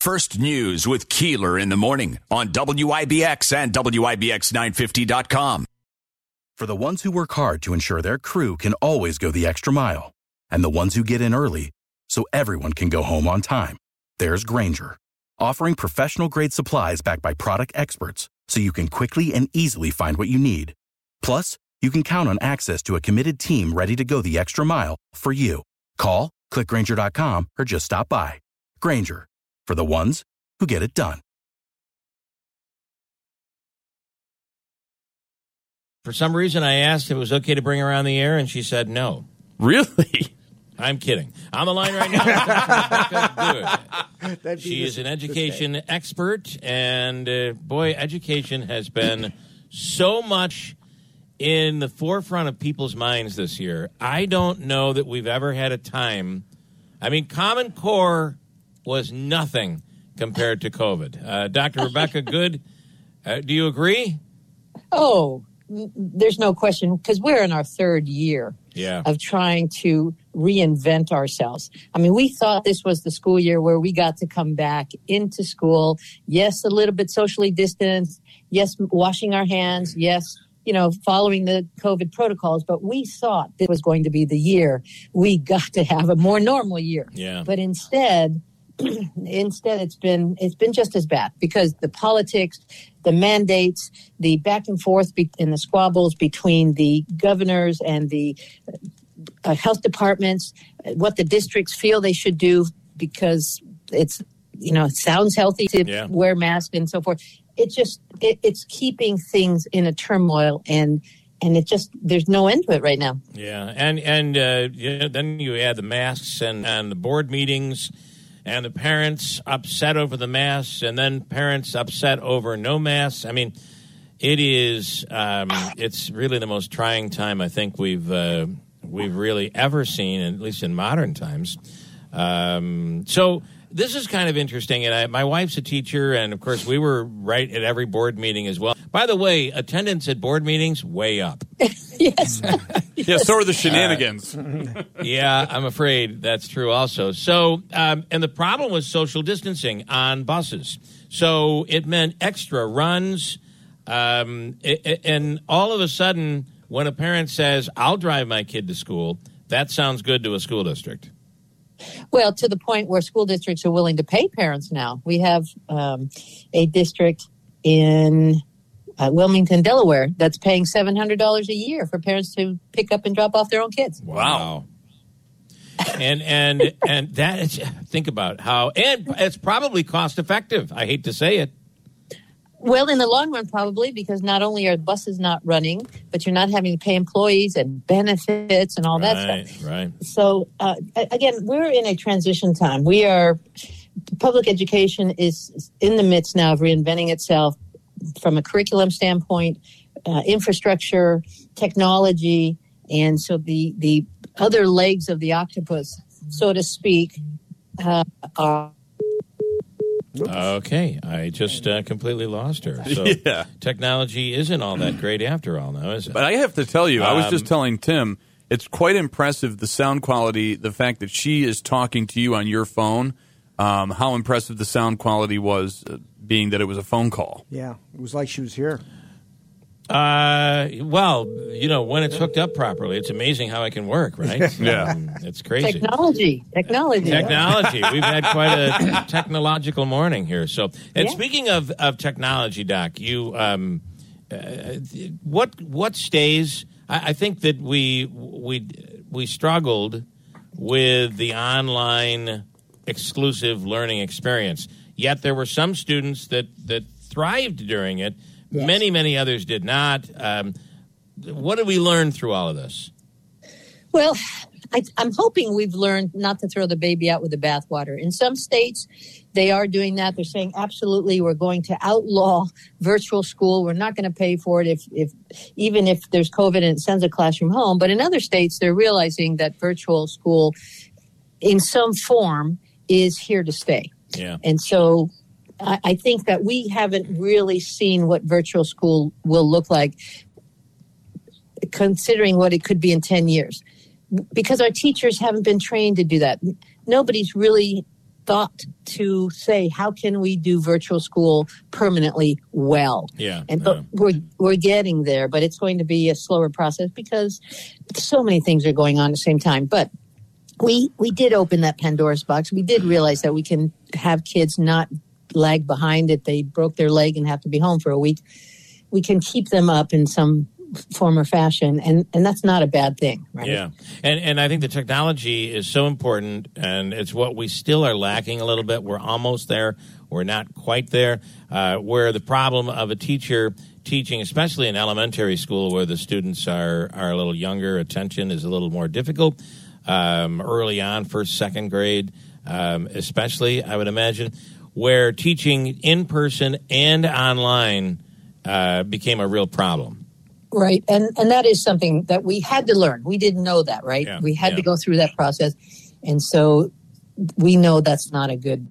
First News with Keeler in the morning on WIBX and WIBX950.com. For the ones who work hard to ensure their crew can always go the extra mile, and the ones who get in early so everyone can go home on time, there's Grainger, offering professional grade supplies backed by product experts so you can quickly and easily find what you need. Plus, you can count on access to a committed team ready to go the extra mile for you. Call, clickgrainger.com, or just stop by. Grainger, for the ones who get it done. For some reason, I asked if it was okay to bring her on the air, and she said no. Really? I'm kidding. On the line right now. That'd she is an education expert, and uh, boy, education has been so much in the forefront of people's minds this year. I don't know that we've ever had a time. I mean, Common Core was nothing compared to COVID. Uh, Dr. Rebecca Good, uh, do you agree? Oh, there's no question because we're in our third year Yeah. of trying to reinvent ourselves. I mean, we thought this was the school year where we got to come back into school. Yes, a little bit socially distanced. Yes, washing our hands. Yes, you know, following the COVID protocols. But we thought this was going to be the year we got to have a more normal year. Yeah. But instead, instead it's been it's been just as bad because the politics the mandates the back and forth be, and the squabbles between the governors and the uh, health departments what the districts feel they should do because it's you know it sounds healthy to Yeah. wear masks and so forth. It just it, it's keeping things in a turmoil and and it just there's no end to it right now. Yeah, and and uh, yeah, then you add the masks and and the board meetings, and the parents upset over the masks, and then parents upset over no masks. I mean, it is um, it's really the most trying time I think we've uh, we've really ever seen, at least in modern times. Um, so. This is kind of interesting, and I, my wife's a teacher, and of course, we were right at every board meeting as well. By the way, attendance at board meetings way up. yes Yeah, so are the shenanigans. yeah, I'm afraid that's true also. So, um, and the problem was social distancing on buses. So it meant extra runs. Um, i- i- and all of a sudden, when a parent says, I'll drive my kid to school, that sounds good to a school district. Well, to the point where school districts are willing to pay parents now. We have um, a district in uh, Wilmington, Delaware, that's paying seven hundred dollars a year for parents to pick up and drop off their own kids. Wow. and and and that is think about how and it's probably cost effective. I hate to say it. Well, in the long run, probably because not only are buses not running, but you're not having to pay employees and benefits and all that right, stuff. right. So uh, again, we're in a transition time. We are public education is in the midst now of reinventing itself from a curriculum standpoint, uh, infrastructure, technology, and so the the other legs of the octopus, so to speak, uh, are Okay, I just uh, completely lost her. So Yeah. technology isn't all that great after all, now is it? But I have to tell you, I was Um, just telling Tim, it's quite impressive the sound quality, the fact that she is talking to you on your phone, um, how impressive the sound quality was, uh, being that it was a phone call. Yeah, it was like she was here. Uh, well, you know, when it's hooked up properly, it's amazing how it can work, right? Yeah. Um, it's crazy. technology. Technology. Technology. We've had quite a technological morning here. So, and Yeah. speaking of, of technology, Doc, you um, uh, what what stays? I, I think that we we we struggled with the online exclusive learning experience. Yet there were some students that that thrived during it. Many many others did not. Um, what did we learn through all of this? Well, I, I'm hoping we've learned not to throw the baby out with the bathwater. In some states, they are doing that. They're saying, absolutely, we're going to outlaw virtual school. We're not going to pay for it if, if even if there's COVID and it sends a classroom home. But in other states, they're realizing that virtual school, in some form, is here to stay. Yeah. And so I, I think that we haven't really seen what virtual school will look like, considering what it could be in 10 years. Because our teachers haven't been trained to do that. Nobody's really thought to say, how can we do virtual school permanently well? Yeah. And yeah. we're we're getting there, but it's going to be a slower process because so many things are going on at the same time. But we we did open that Pandora's box. We did realize that we can have kids not lag behind if they broke their leg and have to be home for a week. We can keep them up in some form or fashion, and and that's not a bad thing, right? Yeah, and and I think the technology is so important, and it's what we still are lacking a little bit. We're almost there. We're not quite there. Uh, where the problem of a teacher teaching, especially in elementary school, where the students are are a little younger, attention is a little more difficult. Um, early on, first, second grade, um, especially, I would imagine, where teaching in person and online uh, became a real problem. Right. And and that is something that we had to learn. We didn't know that, right? Yeah, we had yeah. to go through that process. And so we know that's not a good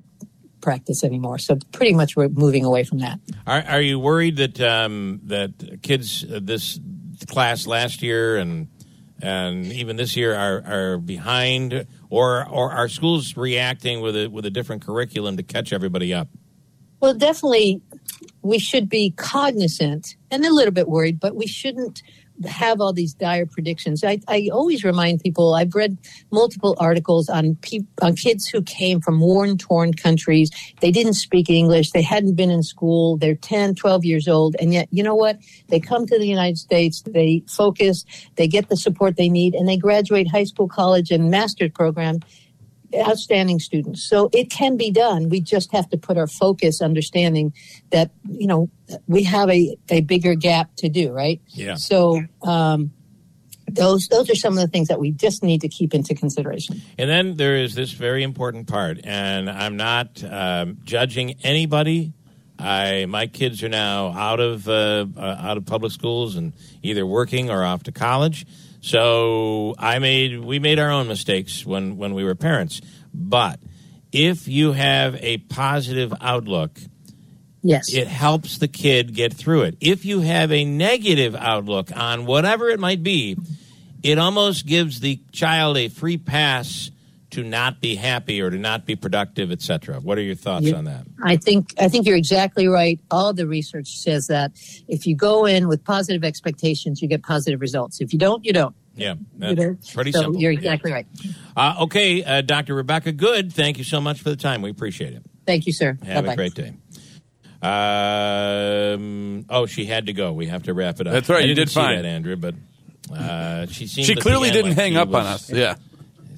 practice anymore. So pretty much we're moving away from that. Are, are you worried that um, that kids uh, this class last year and and even this year are, are behind, or or are schools reacting with a with a different curriculum to catch everybody up? Well, definitely we should be cognizant and a little bit worried, but we shouldn't have all these dire predictions. I, I always remind people I've read multiple articles on pe- on kids who came from war torn countries. They didn't speak English. They hadn't been in school. They're 10, 12 years old. And yet, you know what? They come to the United States. They focus. They get the support they need and they graduate high school, college and master's program outstanding students. So it can be done. We just have to put our focus understanding that, you know, we have a, a bigger gap to do, right? Yeah. So um, those those are some of the things that we just need to keep into consideration. And then there is this very important part, and I'm not um, judging anybody. I my kids are now out of uh, uh, out of public schools and either working or off to college. So I made we made our own mistakes when when we were parents. But if you have a positive outlook, Yes. it helps the kid get through it. If you have a negative outlook on whatever it might be, it almost gives the child a free pass to not be happy or to not be productive, etc. What are your thoughts Yeah. on that? I think I think you're exactly right. All the research says that if you go in with positive expectations, you get positive results. If you don't, you don't. Yeah, You that's know? pretty so simple. You're Yeah. exactly right. Uh, okay, uh, Dr. Rebecca Good, thank you so much for the time. We appreciate it. Thank you, sir. Have Bye-bye. a great day. Um, oh, she had to go. We have to wrap it up. That's right, I you didn't did see fine. that, Andrew, but uh, she seemed. She clearly didn't like hang she up on us. Yeah.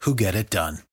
who get it done.